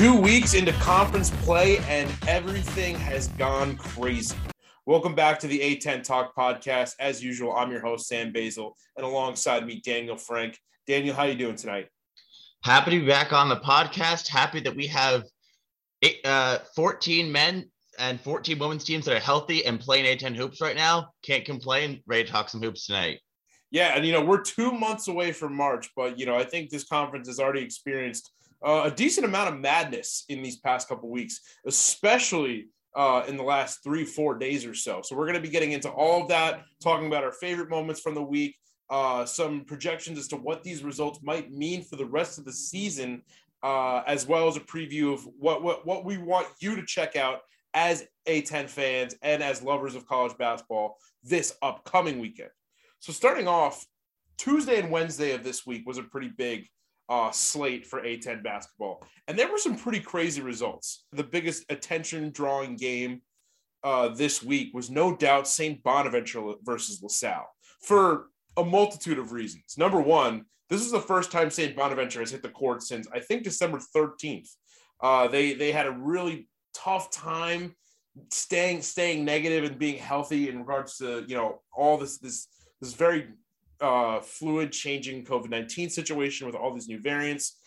Two weeks into conference play, and everything has gone crazy. Welcome back to the A10 Talk podcast. As usual, I'm your host, Sam Basil, and alongside me, Daniel Frank. Daniel, how are you doing tonight? Happy to be back on the podcast. Happy that we have eight, uh, 14 men and 14 women's teams that are healthy and playing A10 hoops right now. Can't complain. Ready to talk some hoops tonight. Yeah, and you know we're two months away from March, but you know I think this conference has already experienced uh, a decent amount of madness in these past couple weeks, especially uh, in the last three, four days or so. So we're going to be getting into all of that, talking about our favorite moments from the week, uh, some projections as to what these results might mean for the rest of the season, uh, as well as a preview of what, what what we want you to check out as A10 fans and as lovers of college basketball this upcoming weekend. So starting off, Tuesday and Wednesday of this week was a pretty big uh, slate for A10 basketball. And there were some pretty crazy results. The biggest attention drawing game uh, this week was no doubt St. Bonaventure versus LaSalle for a multitude of reasons. Number one, this is the first time St. Bonaventure has hit the court since I think December 13th. Uh, they they had a really tough time staying staying negative and being healthy in regards to you know all this this this very uh, fluid, changing COVID 19 situation with all these new variants.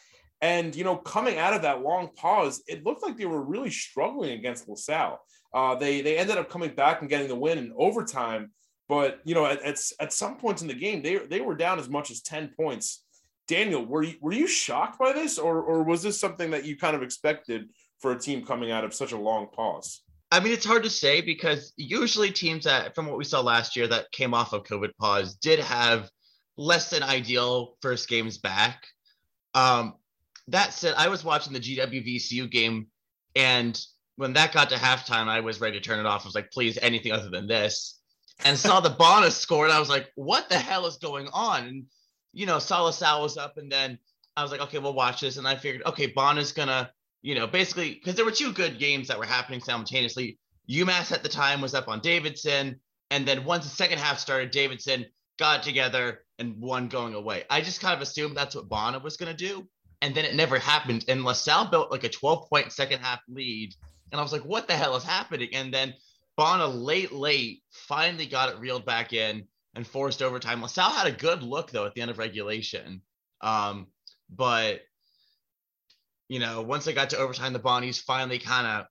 And, you know, coming out of that long pause, it looked like they were really struggling against LaSalle. Uh, they, they ended up coming back and getting the win in overtime. But, you know, at, at, at some points in the game, they, they were down as much as 10 points. Daniel, were you, were you shocked by this, or, or was this something that you kind of expected for a team coming out of such a long pause? I mean, it's hard to say because usually teams that, from what we saw last year, that came off of COVID pause did have less than ideal first games back. Um, that said, I was watching the GWVCU game, and when that got to halftime, I was ready to turn it off. I was like, please, anything other than this. And saw the Bonus score, and I was like, what the hell is going on? And, you know, Salasal was up, and then I was like, okay, we'll watch this. And I figured, okay, Bonus is gonna you know, basically because there were two good games that were happening simultaneously. UMass at the time was up on Davidson, and then once the second half started, Davidson got together and won going away. I just kind of assumed that's what Bona was going to do, and then it never happened. And LaSalle built like a 12 point second half lead, and I was like, "What the hell is happening?" And then Bona late, late finally got it reeled back in and forced overtime. LaSalle had a good look though at the end of regulation, um, but you know, once they got to overtime, the Bonnies finally kind of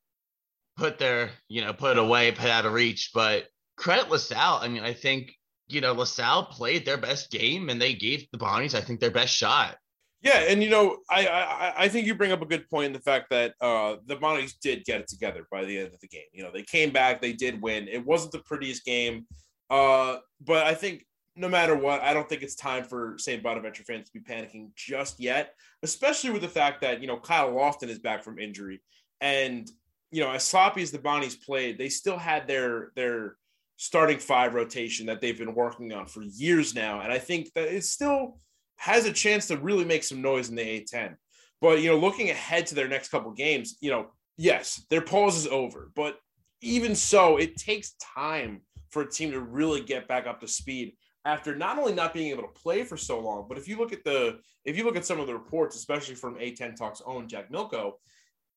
put their, you know, put it away, put out of reach. But credit LaSalle. I mean, I think, you know, LaSalle played their best game and they gave the Bonnies, I think, their best shot. Yeah, and you know, I, I I think you bring up a good point in the fact that uh, the Bonnies did get it together by the end of the game. You know, they came back, they did win. It wasn't the prettiest game, uh, but I think no matter what, I don't think it's time for St. Bonaventure fans to be panicking just yet, especially with the fact that, you know, Kyle Lofton is back from injury. And, you know, as sloppy as the Bonnies played, they still had their their starting five rotation that they've been working on for years now. And I think that it still has a chance to really make some noise in the A10. But, you know, looking ahead to their next couple games, you know, yes, their pause is over. But even so, it takes time for a team to really get back up to speed after not only not being able to play for so long, but if you look at the if you look at some of the reports, especially from A10 Talks own Jack Milko,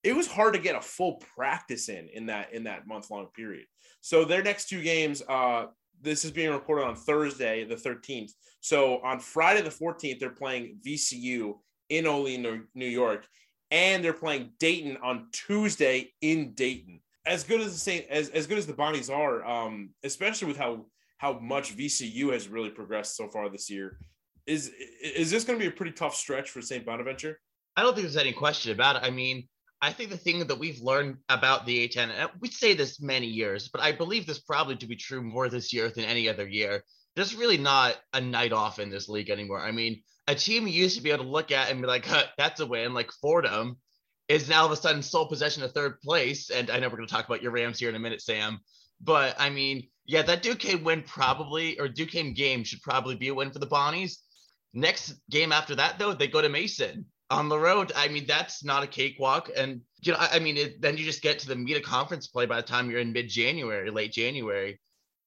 it was hard to get a full practice in in that in that month long period. So their next two games, uh, this is being recorded on Thursday, the 13th. So on Friday the 14th, they're playing VCU in Olean, New York, and they're playing Dayton on Tuesday in Dayton. As good as the same as, as good as the Bonnies are, um, especially with how how much VCU has really progressed so far this year. Is is this going to be a pretty tough stretch for St. Bonaventure? I don't think there's any question about it. I mean, I think the thing that we've learned about the A10, and we say this many years, but I believe this probably to be true more this year than any other year. There's really not a night off in this league anymore. I mean, a team you used to be able to look at and be like, huh, that's a win, like Fordham, is now all of a sudden sole possession of third place. And I know we're going to talk about your Rams here in a minute, Sam. But I mean, yeah, that Duquesne win probably, or Duquesne game should probably be a win for the Bonnies. Next game after that, though, they go to Mason on the road. I mean, that's not a cakewalk. And, you know, I, I mean, it, then you just get to the meat of conference play by the time you're in mid January, late January.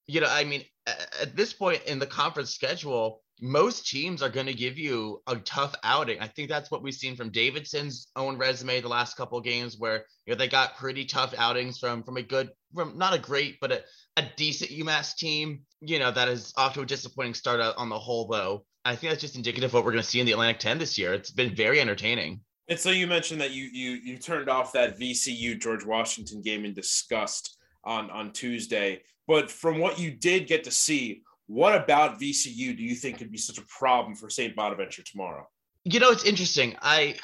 You know, I mean, at, at this point in the conference schedule, most teams are going to give you a tough outing. I think that's what we've seen from Davidson's own resume the last couple games, where you know they got pretty tough outings from from a good, from not a great, but a, a decent UMass team. You know that is off to a disappointing start on the whole, though. I think that's just indicative of what we're going to see in the Atlantic 10 this year. It's been very entertaining. And so you mentioned that you you you turned off that VCU George Washington game in disgust on on Tuesday, but from what you did get to see, what about VCU do you think could be such a problem for St. Bonaventure tomorrow? You know, it's interesting. I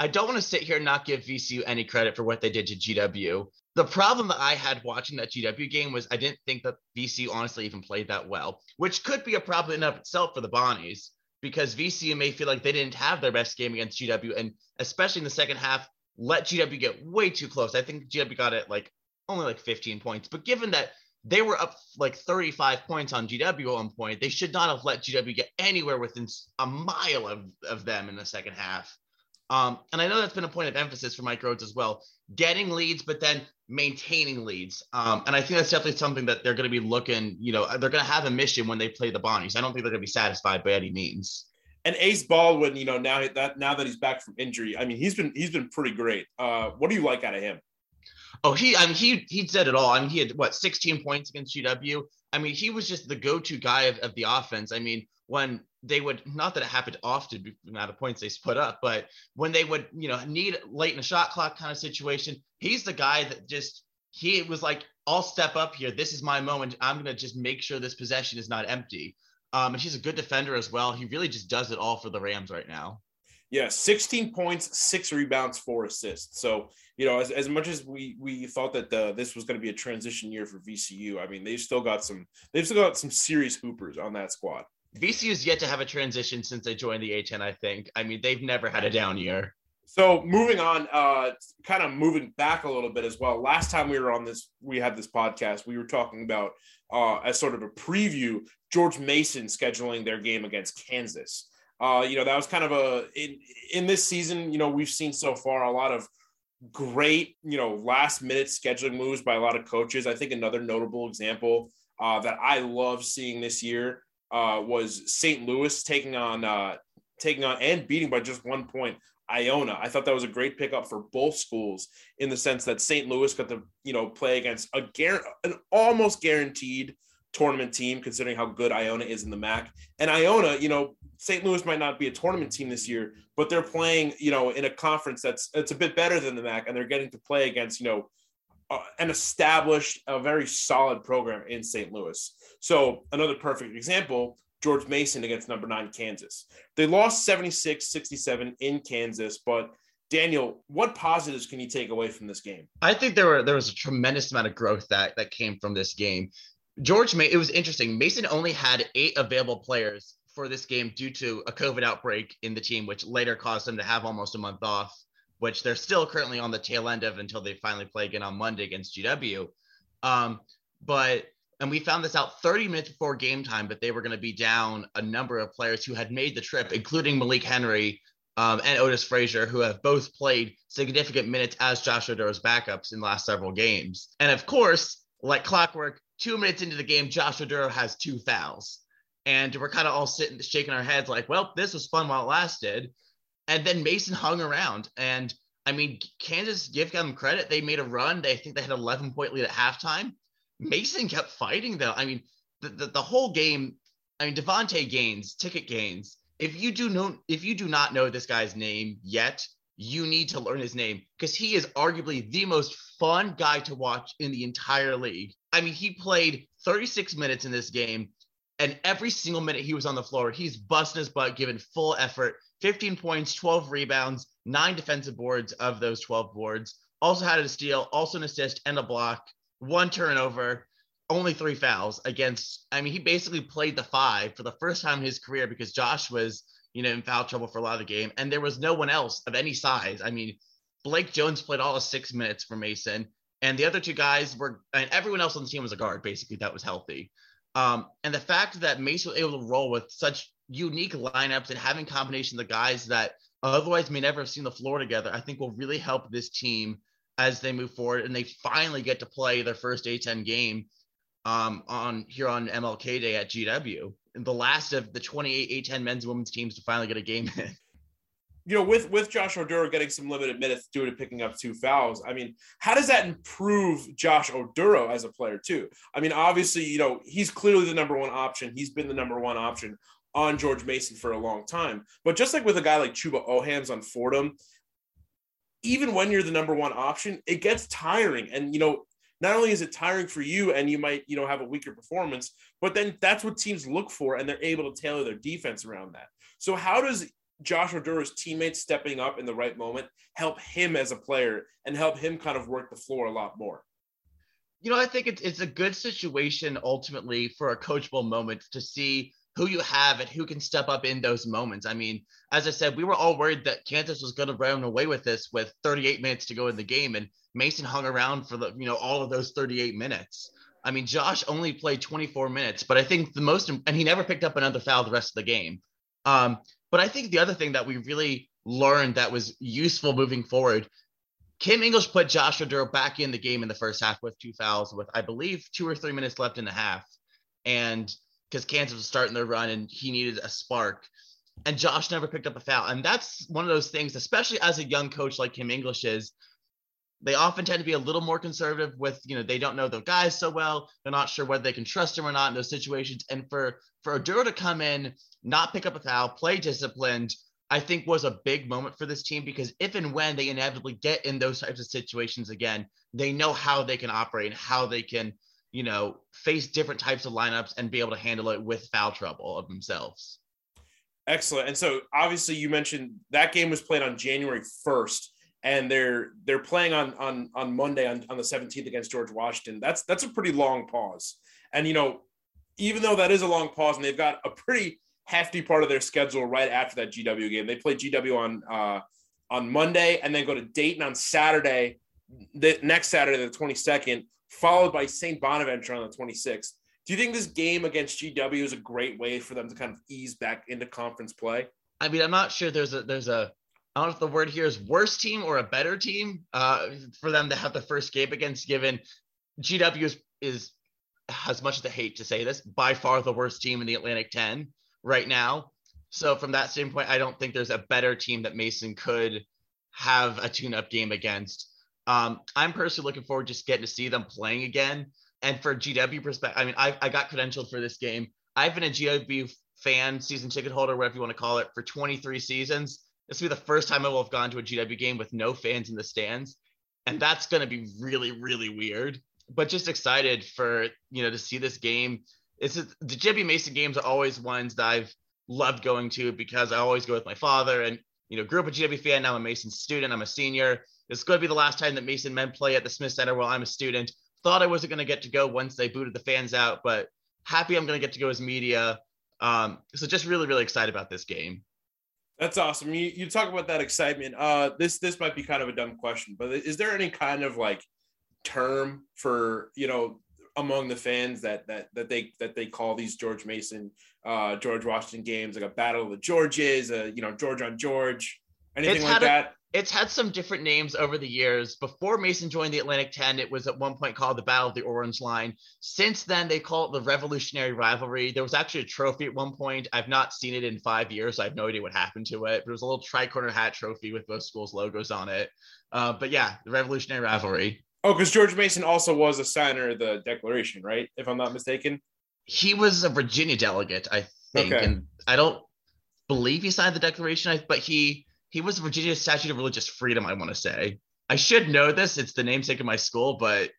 I don't want to sit here and not give VCU any credit for what they did to GW. The problem that I had watching that GW game was I didn't think that VCU honestly even played that well, which could be a problem in of itself for the Bonnies because VCU may feel like they didn't have their best game against GW, and especially in the second half, let GW get way too close. I think GW got it like only like 15 points, but given that they were up like 35 points on GW at one point. They should not have let GW get anywhere within a mile of, of them in the second half. Um, and I know that's been a point of emphasis for Mike Rhoades as well, getting leads, but then maintaining leads. Um, and I think that's definitely something that they're going to be looking, you know, they're going to have a mission when they play the Bonnies. I don't think they're going to be satisfied by any means. And Ace Baldwin, you know, now that now that he's back from injury, I mean, he's been he's been pretty great. Uh, what do you like out of him? Oh, he, I mean, he he said it all. I mean, he had what 16 points against GW. I mean, he was just the go-to guy of, of the offense. I mean, when they would not that it happened often, the amount of points they put up, but when they would, you know, need late in the shot clock kind of situation, he's the guy that just he was like, I'll step up here. This is my moment. I'm gonna just make sure this possession is not empty. Um, and he's a good defender as well. He really just does it all for the Rams right now. Yeah, 16 points, six rebounds, four assists. So, you know, as, as much as we we thought that the, this was going to be a transition year for VCU, I mean, they've still got some they've still got some serious hoopers on that squad. VCU is yet to have a transition since they joined the A10. I think. I mean, they've never had a down year. So moving on, uh, kind of moving back a little bit as well. Last time we were on this, we had this podcast. We were talking about uh, as sort of a preview, George Mason scheduling their game against Kansas. Uh, you know, that was kind of a in in this season. You know, we've seen so far a lot of great, you know, last minute scheduling moves by a lot of coaches. I think another notable example uh, that I love seeing this year uh, was St. Louis taking on uh, taking on and beating by just one point Iona. I thought that was a great pickup for both schools in the sense that St. Louis got to you know play against a gar- an almost guaranteed tournament team, considering how good Iona is in the MAC. And Iona, you know, St. Louis might not be a tournament team this year, but they're playing, you know, in a conference that's it's a bit better than the MAC, and they're getting to play against, you know, uh, an established, a very solid program in St. Louis. So another perfect example. George Mason against number nine Kansas. They lost 76 67 in Kansas, but Daniel, what positives can you take away from this game? I think there were there was a tremendous amount of growth that that came from this game. George, May- it was interesting. Mason only had eight available players for this game due to a COVID outbreak in the team, which later caused them to have almost a month off, which they're still currently on the tail end of until they finally play again on Monday against GW. Um, but and we found this out 30 minutes before game time, but they were going to be down a number of players who had made the trip, including Malik Henry um, and Otis Frazier, who have both played significant minutes as Josh Oduro's backups in the last several games. And of course, like clockwork, two minutes into the game, Josh Oduro has two fouls. And we're kind of all sitting, shaking our heads like, well, this was fun while it lasted. And then Mason hung around. And I mean, Kansas, give them credit. They made a run. They think they had 11 point lead at halftime. Mason kept fighting, though. I mean, the, the, the whole game, I mean, Devonte Gaines, ticket gains. If you do know, if you do not know this guy's name yet, you need to learn his name because he is arguably the most fun guy to watch in the entire league. I mean, he played 36 minutes in this game, and every single minute he was on the floor, he's busting his butt, giving full effort. 15 points, 12 rebounds, nine defensive boards of those 12 boards. Also had a steal, also an assist and a block, one turnover, only three fouls against. I mean, he basically played the five for the first time in his career because Josh was you know, in foul trouble for a lot of the game. And there was no one else of any size. I mean, Blake Jones played all of six minutes for Mason, and the other two guys were, and everyone else on the team was a guard, basically, that was healthy. Um, and the fact that Mason was able to roll with such unique lineups and having combinations of guys that otherwise may never have seen the floor together, I think will really help this team as they move forward and they finally get to play their first A10 game um, on here on MLK Day at GW. the last of the 28 A10 men's women's teams to finally get a game in. You know, with with Josh Oduro getting some limited minutes due to picking up two fouls, I mean, how does that improve Josh Oduro as a player too? I mean, obviously, you know, he's clearly the number one option. He's been the number one option on George Mason for a long time. But just like with a guy like Chuba Ohams on Fordham, even when you're the number one option, it gets tiring. And you know, not only is it tiring for you and you might, you know, have a weaker performance, but then that's what teams look for and they're able to tailor their defense around that. So how does Josh Oduro's teammates stepping up in the right moment help him as a player and help him kind of work the floor a lot more? You know, I think it's, it's a good situation ultimately for a coachable moment to see who you have and who can step up in those moments. I mean, as I said, we were all worried that Kansas was going to run away with this with 38 minutes to go in the game, and Mason hung around for the you know all of those 38 minutes. I mean, Josh only played 24 minutes, but I think the most and he never picked up another foul the rest of the game. Um, but I think the other thing that we really learned that was useful moving forward, Kim English put Josh Oduro back in the game in the first half with two fouls, with I believe two or three minutes left in the half, and because Kansas was starting their run and he needed a spark. And Josh never picked up a foul. And that's one of those things, especially as a young coach like Kim English is, they often tend to be a little more conservative with, you know, they don't know the guys so well. They're not sure whether they can trust him or not in those situations. And for for Oduro to come in, not pick up a foul, play disciplined, I think was a big moment for this team because if and when they inevitably get in those types of situations again, they know how they can operate and how they can you know, face different types of lineups and be able to handle it with foul trouble of themselves. Excellent. And so obviously you mentioned that game was played on January 1st and they're they're playing on on on Monday on, on the 17th against George Washington. That's that's a pretty long pause. And you know, even though that is a long pause and they've got a pretty hefty part of their schedule right after that GW game. They play GW on uh on Monday and then go to Dayton on Saturday, the next Saturday, the 22nd, followed by St. Bonaventure on the 26th. Do you think this game against GW is a great way for them to kind of ease back into conference play? I mean, I'm not sure there's a there's a I don't know if the word here is worse team or a better team uh, for them to have the first game against. Given GW is, is as much as I hate to say this, by far the worst team in the Atlantic 10 right now. So from that standpoint, I don't think there's a better team that Mason could have a tune-up game against. Um, I'm personally looking forward just getting to see them playing again. And for GW perspective, I mean, I, I got credentialed for this game. I've been a GW fan, season ticket holder, whatever you want to call it, for 23 seasons. This will be the first time I will have gone to a GW game with no fans in the stands. And that's going to be really, really weird. But just excited for, you know, to see this game. It's the GW Mason games are always ones that I've loved going to because I always go with my father and, you know, grew up a GW fan. Now I'm a Mason student. I'm a senior. It's going to be the last time that Mason men play at the Smith Center while I'm a student. Thought I wasn't going to get to go once they booted the fans out, but happy I'm going to get to go as media. Um, so just really, really excited about this game. That's awesome. You, you talk about that excitement. Uh, this this might be kind of a dumb question, but is there any kind of like term for you know among the fans that that that they that they call these George Mason, uh, George Washington games like a battle of the Georges, uh, you know George on George, anything it's like that? it's had some different names over the years. Before Mason joined the Atlantic 10, it was at one point called the Battle of the Orange Line. Since then, they call it the Revolutionary Rivalry. There was actually a trophy at one point. I've not seen it in five years. I have no idea what happened to it. But it was a little tri-corner hat trophy with both schools' logos on it. Uh, but yeah, the Revolutionary Rivalry. Oh, because George Mason also was a signer of the Declaration, right? If I'm not mistaken. He was a Virginia delegate, I think, okay. and I don't believe he signed the Declaration, but he he was Virginia Statute of Religious Freedom, I want to say. I should know this. It's the namesake of my school, but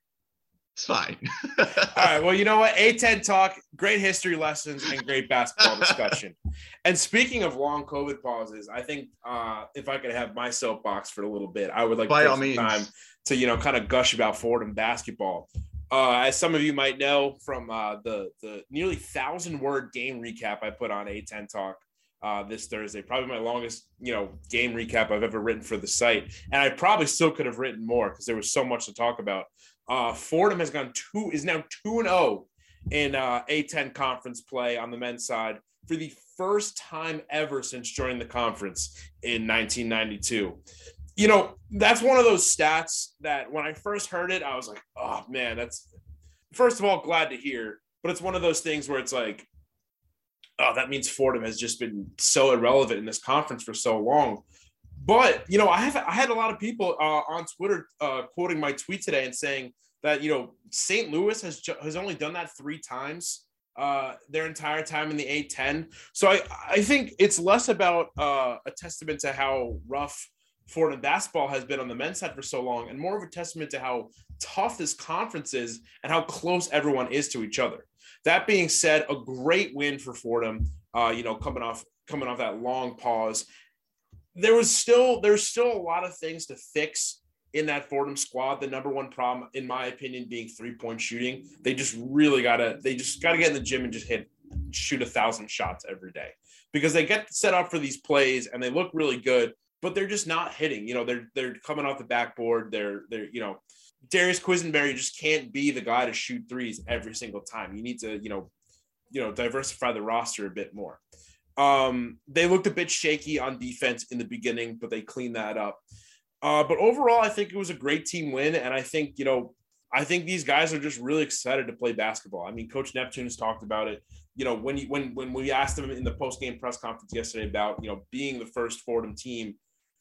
it's fine. All right. Well, you know what? A10 talk, great history lessons, and great basketball discussion. and speaking of long COVID pauses, I think uh, if I could have my soapbox for a little bit, I would like By to all means. time to, you know, kind of gush about Fordham basketball. Uh, as some of you might know from uh, the the nearly thousand word game recap I put on A10 Talk uh, this Thursday. Probably my longest, you know, game recap I've ever written for the site, and I probably still could have written more because there was so much to talk about. Uh, Fordham has gone two is now two and zero oh in uh, A10 conference play on the men's side for the first time ever since joining the conference in 1992. You know, that's one of those stats that when I first heard it, I was like, oh man, that's first of all glad to hear. But it's one of those things where it's like oh, that means Fordham has just been so irrelevant in this conference for so long. But you know, I have I had a lot of people uh, on Twitter uh, quoting my tweet today and saying that you know St. Louis has ju- has only done that three times uh, their entire time in the A10. So I I think it's less about uh, a testament to how rough Fordham basketball has been on the men's side for so long, and more of a testament to how tough this conference is and how close everyone is to each other. That being said, a great win for Fordham. Uh, you know, coming off coming off that long pause, there was still there's still a lot of things to fix in that Fordham squad. The number one problem, in my opinion, being three point shooting. They just really gotta they just gotta get in the gym and just hit shoot a thousand shots every day because they get set up for these plays and they look really good, but they're just not hitting. You know, they're they're coming off the backboard. They're they're you know Darius Quisenberry just can't be the guy to shoot threes every single time. You need to, you know, you know, diversify the roster a bit more. Um, they looked a bit shaky on defense in the beginning, but they cleaned that up. Uh, but overall, I think it was a great team win, and I think you know, I think these guys are just really excited to play basketball. I mean, Coach Neptune has talked about it. You know, when you, when when we asked him in the post game press conference yesterday about you know being the first Fordham team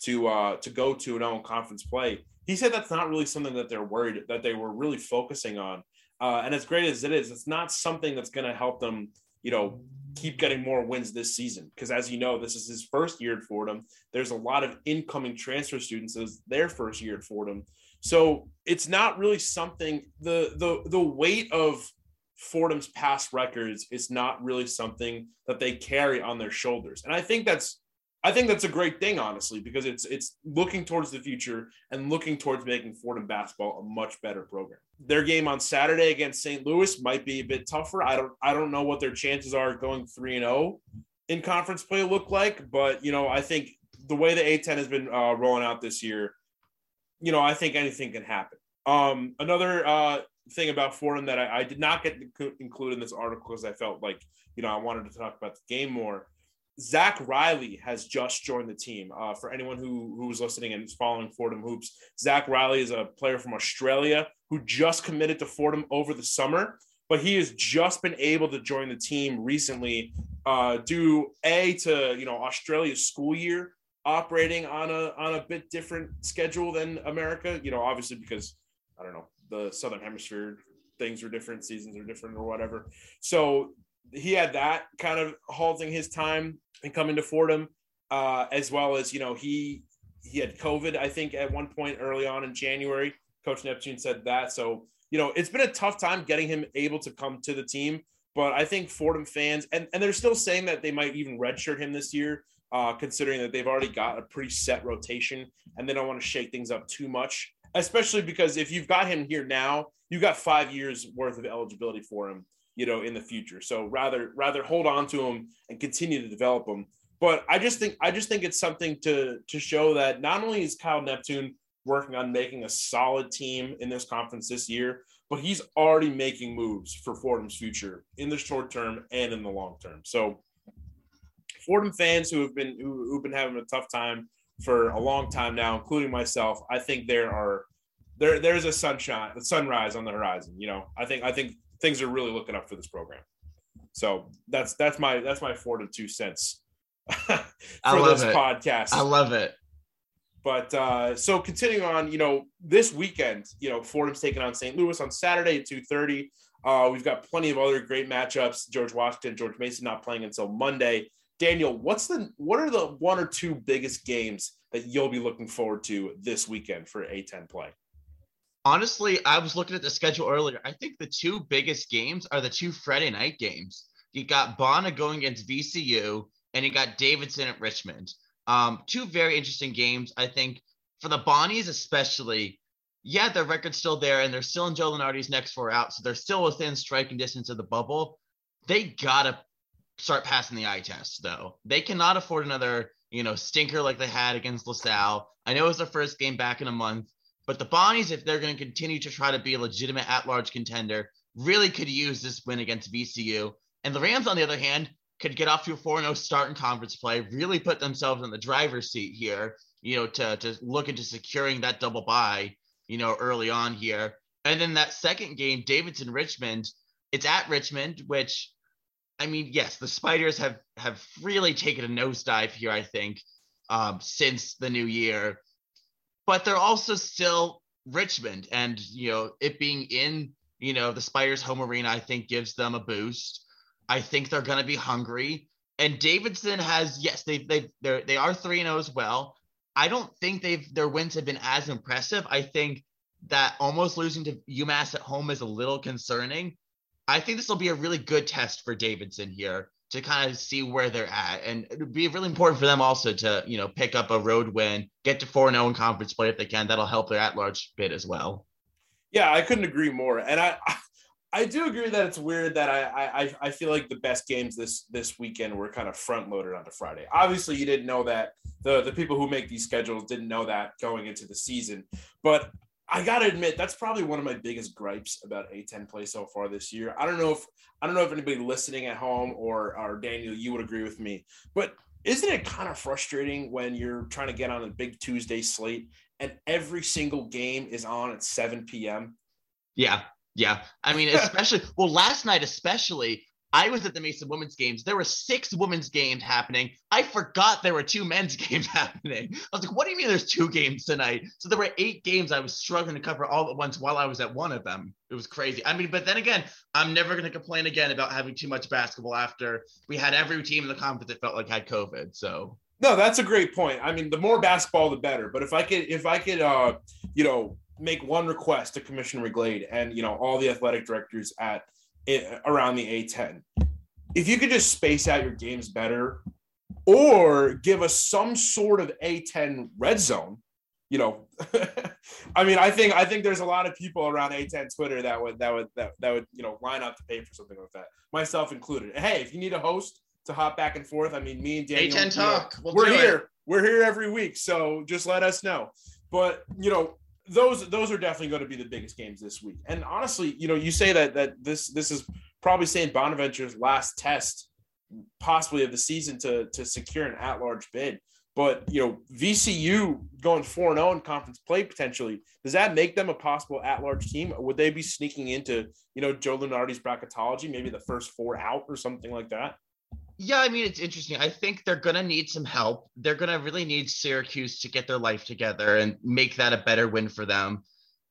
to uh, to go to an own conference play, he said that's not really something that they're worried that they were really focusing on. Uh, and as great as it is, it's not something that's going to help them, you know, keep getting more wins this season. Because as you know, this is his first year at Fordham. There's a lot of incoming transfer students as their first year at Fordham. So it's not really something the the the weight of Fordham's past records is not really something that they carry on their shoulders. And I think that's I think that's a great thing, honestly, because it's it's looking towards the future and looking towards making Fordham basketball a much better program. Their game on Saturday against St. Louis might be a bit tougher. I don't I don't know what their chances are going three and zero oh in conference play look like, but you know I think the way the A10 has been uh, rolling out this year, you know I think anything can happen. Um, another uh, thing about Fordham that I, I did not get included in this article because I felt like you know I wanted to talk about the game more Zach Riley has just joined the team. Uh, for anyone who who's listening and is following Fordham hoops, Zach Riley is a player from Australia who just committed to Fordham over the summer, but he has just been able to join the team recently uh, due a to you know Australia's school year operating on a on a bit different schedule than America. You know, obviously because I don't know the Southern Hemisphere things are different, seasons are different, or whatever. So he had that kind of halting his time and coming to Fordham, uh, as well as you know he he had COVID I think at one point early on in January. Coach Neptune said that, so you know it's been a tough time getting him able to come to the team. But I think Fordham fans and and they're still saying that they might even redshirt him this year, uh, considering that they've already got a pretty set rotation and they don't want to shake things up too much. Especially because if you've got him here now, you've got five years worth of eligibility for him you know, in the future. So rather rather hold on to them and continue to develop them. But I just think I just think it's something to to show that not only is Kyle Neptune working on making a solid team in this conference this year, but he's already making moves for Fordham's future in the short term and in the long term. So Fordham fans who have been who, who've been having a tough time for a long time now, including myself, I think there are there there's a sunshine, a sunrise on the horizon. You know, I think I think things are really looking up for this program. So that's that's my that's my four to two cents for this it. podcast. I love it. But uh, so continuing on, you know, this weekend, you know, Fordham's taking on St. Louis on Saturday at two thirty. Uh, we've got plenty of other great matchups. George Washington, George Mason not playing until Monday. Daniel, what's the what are the one or two biggest games that you'll be looking forward to this weekend for A10 play? Honestly, I was looking at the schedule earlier. I think the two biggest games are the two Friday night games. You got Bona going against VCU, and you got Davidson at Richmond. Um, two very interesting games. I think for the Bonnies, especially, yeah, their record's still there, and they're still in Joe Lunardi's next four out, so they're still within striking distance of the bubble. They gotta start passing the eye test, though. They cannot afford another, you know, stinker like they had against LaSalle. I know it was their first game back in a month, but the Bonnies, if they're going to continue to try to be a legitimate at large contender, really could use this win against VCU. And the Rams, on the other hand, could get off to a 4 0 start in conference play, really put themselves in the driver's seat here, you know, to, to look into securing that double bye, you know, early on here. And then that second game, Davidson Richmond, it's at Richmond, which I mean, yes, the Spiders have have really taken a nosedive here. I think um, since the new year, but they're also still Richmond, and you know, it being in you know the Spiders' home arena, I think gives them a boost. I think they're going to be hungry. And Davidson has yes, they they they they are three and zero oh as well. I don't think they've their wins have been as impressive. I think that almost losing to UMass at home is a little concerning. I think this will be a really good test for Davidson here to kind of see where they're at, and it would be really important for them also to you know pick up a road win, get to four zero oh in conference play if they can. That'll help their at large bid as well. Yeah, I couldn't agree more, and I I do agree that it's weird that I, I I feel like the best games this this weekend were kind of front loaded onto Friday. Obviously, you didn't know that the the people who make these schedules didn't know that going into the season, but I gotta admit that's probably one of my biggest gripes about A10 play so far this year. I don't know if I don't know if anybody listening at home or or Daniel you would agree with me, but isn't it kind of frustrating when you're trying to get on a big Tuesday slate and every single game is on at 7 p.m. Yeah, yeah. I mean, especially, well, last night, especially, I was at the Mason women's games. There were six women's games happening. I forgot there were two men's games happening. I was like, what do you mean there's two games tonight? So there were eight games I was struggling to cover all at once while I was at one of them. It was crazy. I mean, but then again, I'm never going to complain again about having too much basketball after we had every team in the conference that felt like had COVID. So. No, that's a great point. I mean, the more basketball, the better. But if I could, if I could, uh, you know, make one request to Commissioner Glade and you know all the athletic directors at around the A10. If you could just space out your games better, or give us some sort of A10 red zone, you know, I mean, I think I think there's a lot of people around A10 Twitter that would that would that, that would you know line up to pay for something like that, myself included. And hey, if you need a host to hop back and forth, I mean, me and Daniel, A10 talk, you know, we'll we're here, it. we're here every week, so just let us know. But you know, those those are definitely going to be the biggest games this week. And honestly, you know, you say that that this this is probably St. Bonaventure's last test, possibly of the season to to secure an at large bid. But you know, VCU going four and zero oh in conference play potentially does that make them a possible at large team? Would they be sneaking into you know Joe Lunardi's bracketology, maybe the first four out or something like that? Yeah, I mean, it's interesting. I think they're to need some help. They're to really need Syracuse to get their life together and make that a better win for them.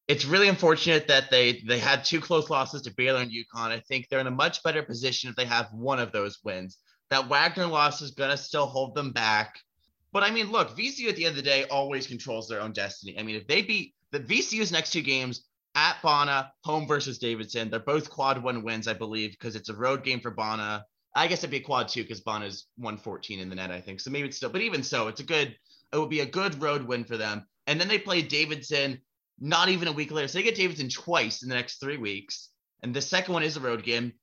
It's really unfortunate that they they had two close losses to Baylor and UConn. I think they're in a much better position if they have one of those wins. That Wagner loss is to still hold them back. But I mean, look, VCU at the end of the day always controls their own destiny. I mean, if they beat the VCU's next two games at Bona, home versus Davidson, they're both quad one wins, I believe, because it's a road game for Bona I guess it'd be a quad two because is 114 in the net, I think. So maybe it's still, but even so, it's a good, it would be a good road win for them. And then they play Davidson not even a week later. So they get Davidson twice in the next three weeks. And the second one is a road game.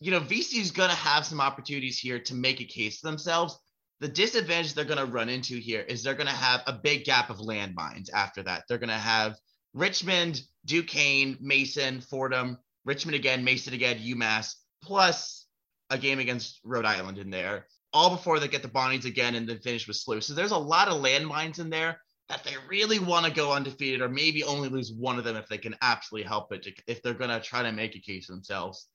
You know, VC is going to have some opportunities here to make a case for themselves. The disadvantage they're going to run into here is they're going to have a big gap of landmines after that. They're going to have Richmond, Duquesne, Mason, Fordham, Richmond again, Mason again, UMass, plus a game against Rhode Island in there, all before they get the Bonnies again and then finish with SLU. So there's a lot of landmines in there that they really want to go undefeated or maybe only lose one of them if they can absolutely help it, if they're going to try to make a case themselves.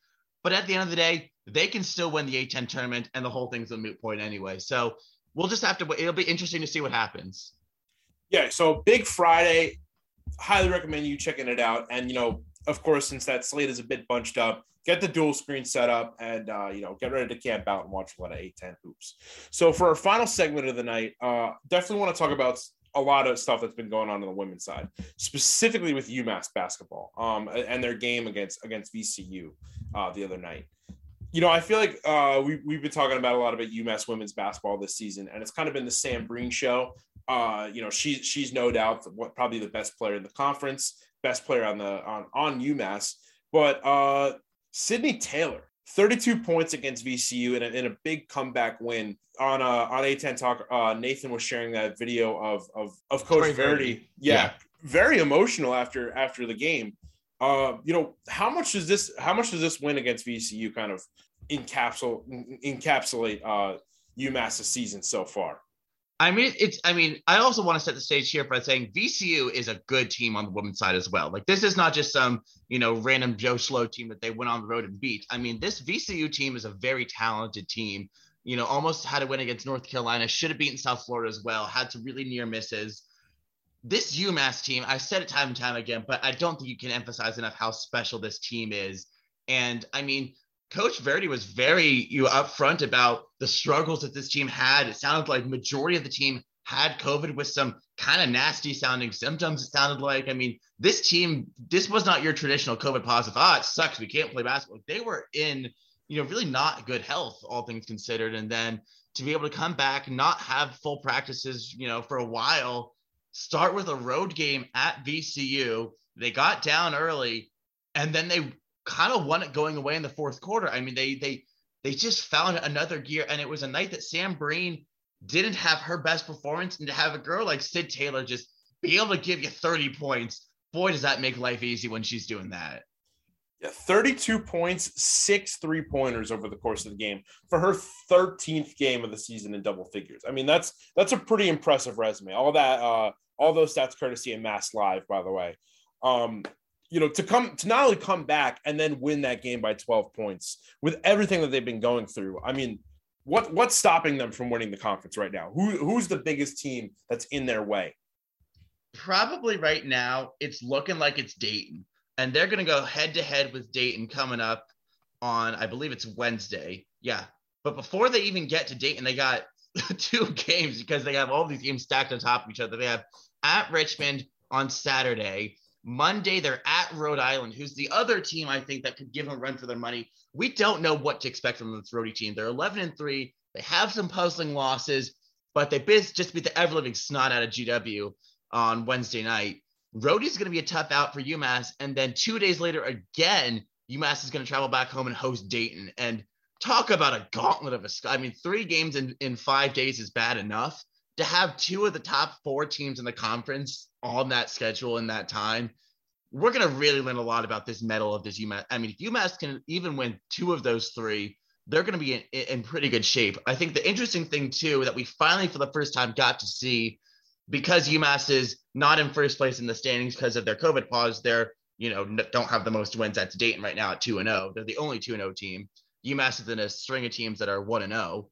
But at the end of the day, they can still win the A10 tournament and the whole thing's a moot point anyway. So we'll just have to. It'll be interesting to see what happens. Yeah. So big Friday. Highly recommend you checking it out. And, you know, of course, since that slate is a bit bunched up, get the dual screen set up and uh, you know get ready to camp out and watch a lot of A10 hoops. So for our final segment of the night, uh, definitely want to talk about a lot of stuff that's been going on on the women's side, specifically with UMass basketball um, and their game against against VCU uh, the other night. You know, I feel like uh, we, we've been talking about a lot about UMass women's basketball this season, and it's kind of been the Sam Breen show. Uh, you know, she's she's no doubt what probably the best player in the conference, best player on the on on UMass. But uh, Sydney Taylor, 32 points against VCU in a, in a big comeback win. On uh, on A10 Talk, uh, Nathan was sharing that video of of, of Coach Verdi. Yeah, yeah, very emotional after after the game. Uh, you know, how much does this how much does this win against VCU kind of encapsulate encapsulate uh, UMass's season so far? I mean, it's. I mean, I also want to set the stage here by saying VCU is a good team on the women's side as well. Like this is not just some you know random Joe Schlo team that they went on the road and beat. I mean, this VCU team is a very talented team. You know, almost had a win against North Carolina. Should have beaten South Florida as well. Had some really near misses. This UMass team, I've said it time and time again, but I don't think you can emphasize enough how special this team is. And I mean, Coach Verdi was very you upfront about the struggles that this team had. It sounded like majority of the team had COVID with some kind of nasty sounding symptoms. It sounded like, I mean, this team, this was not your traditional COVID positive. Ah, it sucks. We can't play basketball. They were in, you know, really not good health, all things considered. And then to be able to come back, not have full practices, you know, for a while, start with a road game at VCU. They got down early and then they kind of won it going away in the fourth quarter. I mean, they they they just found another gear, and it was a night that Sam Breen didn't have her best performance, and to have a girl like Sid Taylor just be able to give you 30 points, boy, does that make life easy when she's doing that. Yeah, 32 points, six three pointers over the course of the game for her 13th game of the season in double figures. I mean, that's that's a pretty impressive resume. All that, uh, all those stats courtesy of Mass Live, by the way. Um, you know, to come to not only come back and then win that game by 12 points with everything that they've been going through. I mean, what what's stopping them from winning the conference right now? Who who's the biggest team that's in their way? Probably right now, it's looking like it's Dayton, and they're going to go head to head with Dayton coming up on, I believe it's Wednesday. Yeah, but before they even get to Dayton, they got two games because they have all these games stacked on top of each other. They have at Richmond on Saturday, Monday, they're at Rhode Island, who's the other team I think that could give them a run for their money. We don't know what to expect from this Rhody team. They're 11 and 3. They have some puzzling losses, but they just beat the ever living snot out of GW on Wednesday night. Rhody's going to be a tough out for UMass. And then two days later, again, UMass is going to travel back home and host Dayton. And talk about a gauntlet of a. I mean, three games in, in five days is bad enough to have two of the top four teams in the conference on that schedule in that time, we're going to really learn a lot about this mettle of this UMass. I mean, if UMass can even win two of those three, they're going to be in, in pretty good shape. I think the interesting thing, too, that we finally, for the first time, got to see because UMass is not in first place in the standings because of their COVID pause, they're, you know, don't have the most wins at Dayton right now at 2 and 0. They're the only 2 and 0 team. UMass is in a string of teams that are 1 and 0.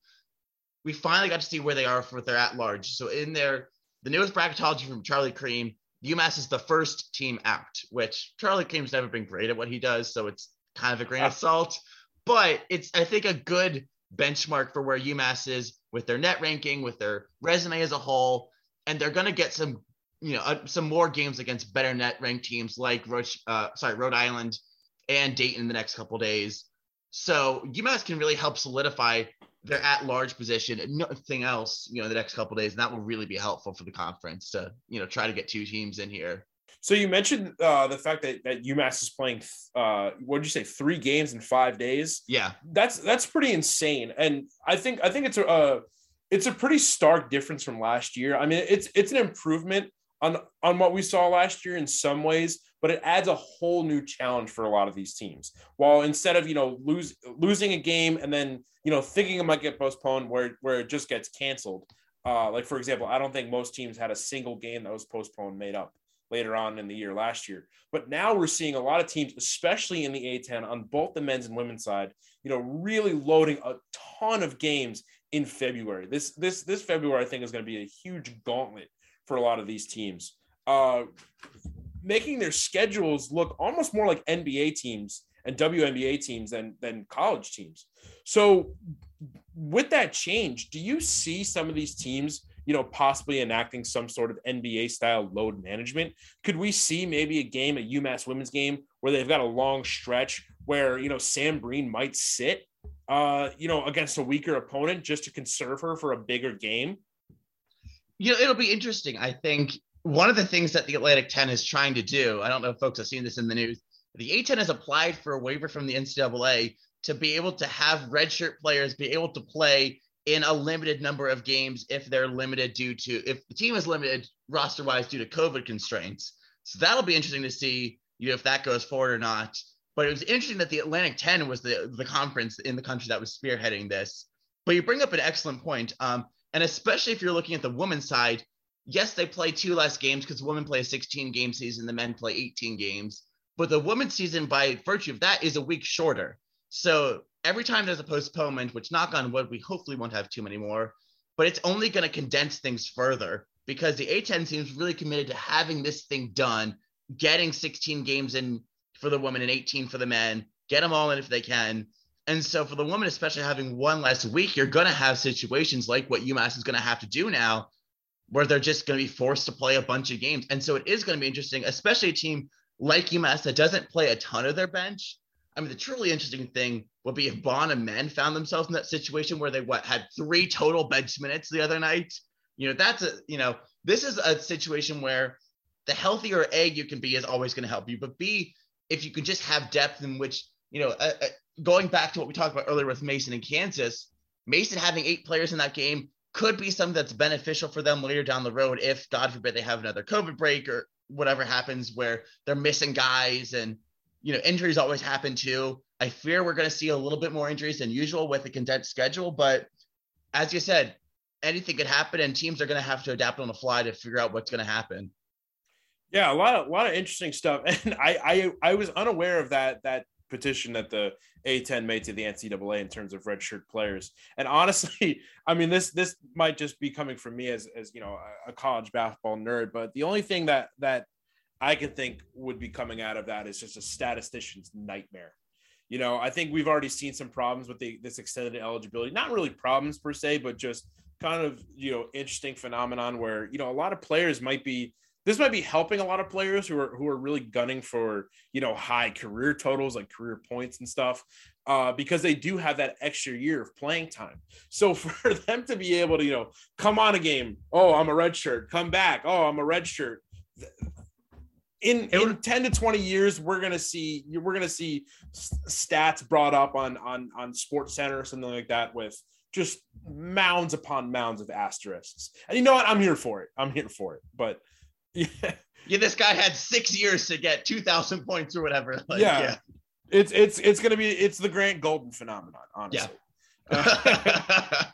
We finally got to see where they are for their at large. So in their the newest bracketology from Charlie Creme, UMass is the first team out, which Charlie Creme's never been great at what he does, so it's kind of a grain of salt. But it's I think a good benchmark for where UMass is with their net ranking, with their resume as a whole, and they're going to get some you know uh, some more games against better net ranked teams like Roche, uh, sorry Rhode Island and Dayton in the next couple days. So UMass can really help solidify their at large position nothing else, you know, in the next couple days. And that will really be helpful for the conference to, you know, try to get two teams in here. So you mentioned uh, the fact that, that UMass is playing, uh, what did you say, three games in five days? Yeah, that's that's pretty insane, and I think I think it's a uh, it's a pretty stark difference from last year. I mean, it's it's an improvement on on what we saw last year in some ways, but it adds a whole new challenge for a lot of these teams. While instead of you know lose losing a game and then you know thinking it might get postponed, where where it just gets canceled. Uh, like for example, I don't think most teams had a single game that was postponed made up later on in the year last year. But now we're seeing a lot of teams, especially in the A10 on both the men's and women's side, you know, really loading a ton of games in February. This this this February I think is going to be a huge gauntlet for a lot of these teams. Uh, making their schedules look almost more like NBA teams and WNBA teams than than college teams. So with that change, do you see some of these teams, you know, possibly enacting some sort of NBA style load management? Could we see maybe a game, a UMass women's game, where they've got a long stretch where you know Sam Breen might sit, uh, you know, against a weaker opponent just to conserve her for a bigger game? You know, it'll be interesting. I think one of the things that the Atlantic 10 is trying to do, I don't know if folks have seen this in the news, the A10 has applied for a waiver from the NCAA to be able to have redshirt players be able to play in a limited number of games if they're limited due to if the team is limited roster wise due to COVID constraints. So that'll be interesting to see you know, if that goes forward or not. But it was interesting that the Atlantic 10 was the, the conference in the country that was spearheading this. But you bring up an excellent point. Um, And especially if you're looking at the women's side, yes, they play two less games because women play a 16 game season, the men play 18 games. But the women's season, by virtue of that, is a week shorter. So every time there's a postponement, which knock on wood, we hopefully won't have too many more, but it's only going to condense things further because the A10 seems really committed to having this thing done, getting 16 games in for the women and 18 for the men, get them all in if they can. And so for the women, especially having one less week, you're going to have situations like what UMass is going to have to do now, where they're just going to be forced to play a bunch of games. And so it is going to be interesting, especially a team like UMass that doesn't play a ton of their bench. I mean, the truly interesting thing would be if Bona men found themselves in that situation where they what had three total bench minutes the other night. You know, that's a you know, this is a situation where the healthier A you can be is always going to help you, but B, if you can just have depth in which you know, uh, uh, going back to what we talked about earlier with Mason and Kansas, Mason having eight players in that game could be something that's beneficial for them later down the road if, God forbid, they have another COVID break or whatever happens where they're missing guys and you know injuries always happen too. I fear we're going to see a little bit more injuries than usual with a condensed schedule, but as you said, anything could happen, and teams are going to have to adapt on the fly to figure out what's going to happen. Yeah, a lot of a lot of interesting stuff, and I I I was unaware of that that petition that the A10 made to the NCAA in terms of redshirt players. And honestly, I mean this this might just be coming from me as as you know a college basketball nerd, but the only thing that that I can think would be coming out of that is just a statistician's nightmare. You know, I think we've already seen some problems with the, this extended eligibility. Not really problems per se, but just kind of you know interesting phenomenon where you know a lot of players might be this might be helping a lot of players who are who are really gunning for you know high career totals like career points and stuff uh, because they do have that extra year of playing time. So for them to be able to you know come on a game, oh I'm a red shirt, come back, oh I'm a red shirt. In, in 10 to 20 years we're going to see we're going to see stats brought up on on on SportsCenter or something like that with just mounds upon mounds of asterisks and you know what i'm here for it i'm here for it but yeah. yeah, this guy had six years to get two thousand points or whatever. Like, yeah. yeah. it's it's it's gonna be it's the Grant Golden phenomenon, honestly. Yeah.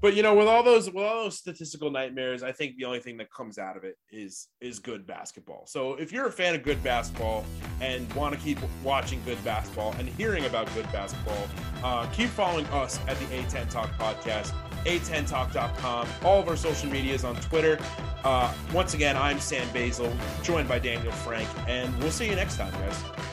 but you know, with all those with all those statistical nightmares, I think the only thing that comes out of it is is good basketball. So if you're a fan of good basketball and want to keep watching good basketball and hearing about good basketball, uh, keep following us at the A10 Talk podcast a10talk.com, all of our social medias on Twitter. Uh, once again, I'm Sam Basil, joined by Daniel Frank, and we'll see you next time, guys.